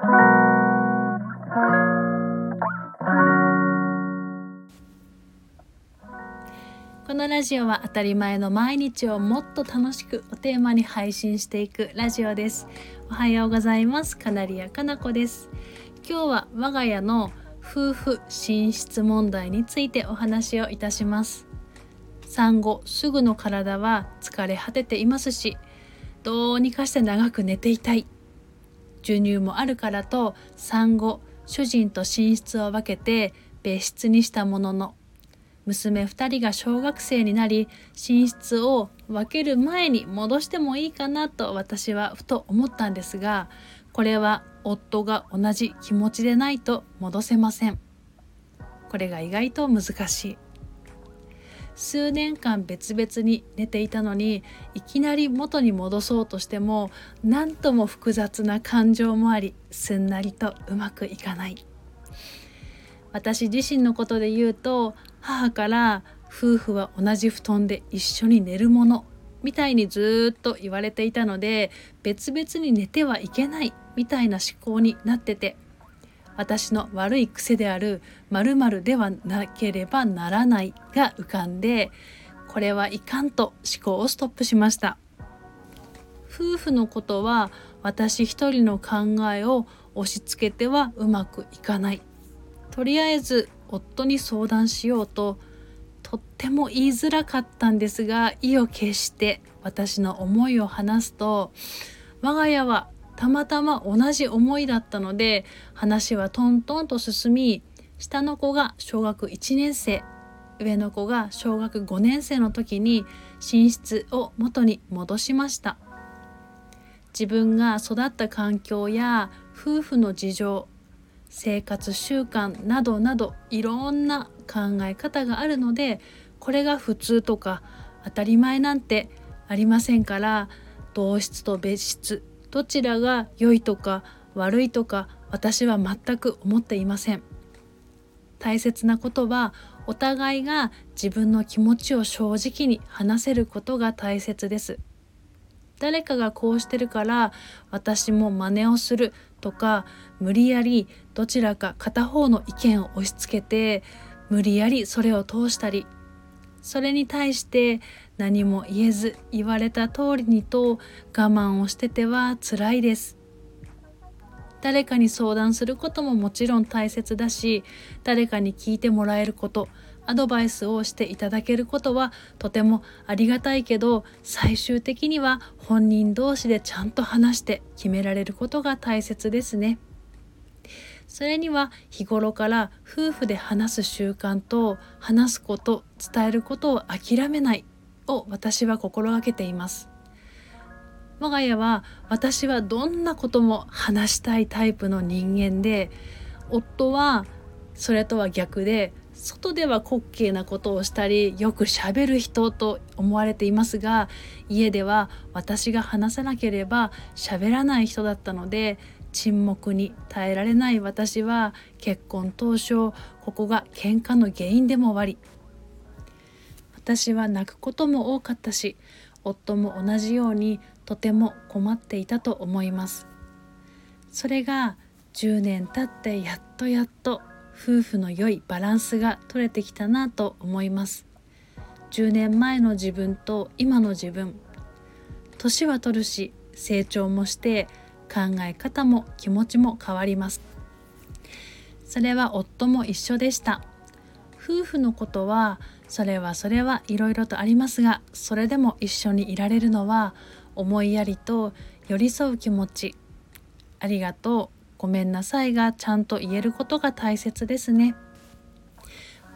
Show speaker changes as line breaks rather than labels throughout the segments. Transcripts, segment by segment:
このラジオは当たり前の毎日をもっと楽しくをテーマに配信していくラジオです。おはようございます。カナリアかなこです。今日は我が家の夫婦寝室問題についてお話をいたします。産後すぐの体は疲れ果てていますしどうにかして長く寝ていたい。授乳もあるからと産後主人と寝室を分けて別室にしたものの娘2人が小学生になり寝室を分ける前に戻してもいいかなと私はふと思ったんですがこれは夫が同じ気持ちでないと戻せません。これが意外と難しい。数年間別々に寝ていたのにいきなり元に戻そうとしても何とも複雑な感情もありすんなりとうまくいかない。私自身のことで言うと母から夫婦は同じ布団で一緒に寝るものみたいにずっと言われていたので別々に寝てはいけないみたいな思考になってて私の悪い癖である〇〇ではなければならないが浮かんでこれはいかんと思考をストップしました。夫婦のことは私一人の考えを押し付けてはうまくいかない。とりあえず夫に相談しようととっても言いづらかったんですが意を決して私の思いを話すと我が家はたまたま同じ思いだったので話はトントンと進み下の子が小学1年生上の子が小学5年生の時に寝室を元に戻しました。自分が育った環境や夫婦の事情生活習慣などなどいろんな考え方があるのでこれが普通とか当たり前なんてありませんから同室と別室どちらが良いとか悪いとか私は全く思っていません。大切なことはお互いが自分の気持ちを正直に話せることが大切です。誰かがこうしてるから私も真似をするとか無理やりどちらか片方の意見を押し付けて無理やりそれを通したりそれに対して何も言えず言われた通りにと我慢をしてては辛いです誰かに相談することももちろん大切だし誰かに聞いてもらえることアドバイスをしていただけることはとてもありがたいけど最終的には本人同士でちゃんと話して決められることが大切ですね。それには日頃から夫婦で話す習慣と話すこと伝えることを諦めないを私は心がけています。我が家は私はどんなことも話したいタイプの人間で夫はそれとは逆で外では滑稽なことをしたりよくしゃべる人と思われていますが家では私が話さなければ喋らない人だったので沈黙に耐えられない私は結婚当初ここが喧嘩の原因でもあり私は泣くことも多かったし夫も同じようにとても困っていたと思います。それが10年経ってやっとやっと夫婦の良いバランスが取れてきたなと思います。10年前の自分と今の自分年は取るし成長もして考え方も気持ちも変わります。それは夫も一緒でした。夫婦のことはそれはそれはいろいろとありますがそれでも一緒にいられるのは思いやりと寄り添う気持ち。ありがとうごめんなさいがちゃんと言えることが大切ですね。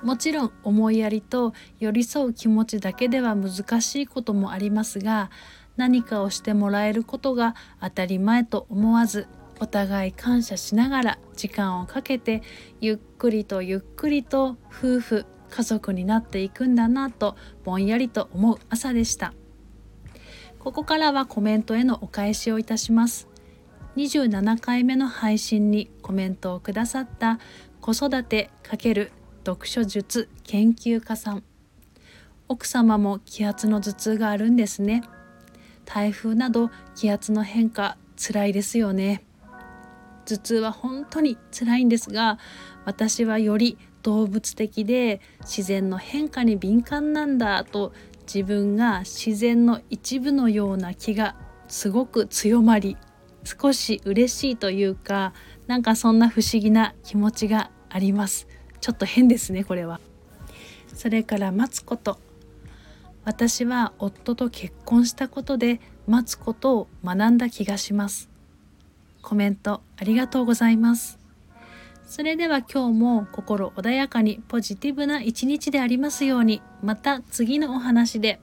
もちろん思いやりと寄り添う気持ちだけでは難しいこともありますが何かをしてもらえることが当たり前と思わずお互い感謝しながら時間をかけてゆっくりとゆっくりと夫婦家族になっていくんだなとぼんやりと思う朝でした。ここからはコメントへのお返しをいたします。27回目の配信にコメントをくださった子育て×読書術研究家さん。奥様も気圧の頭痛があるんですね。台風など気圧の変化つらいですよね。頭痛は本当に辛いんですが私はより動物的で自然の変化に敏感なんだと自分が自然の一部のような気がすごく強まり少し嬉しいというかなんかそんな不思議な気持ちがあります。ちょっと変ですねこれは。それから待つこと。私は夫と結婚したことで待つことを学んだ気がします。コメントありがとうございますそれでは今日も心穏やかにポジティブな一日でありますようにまた次のお話で。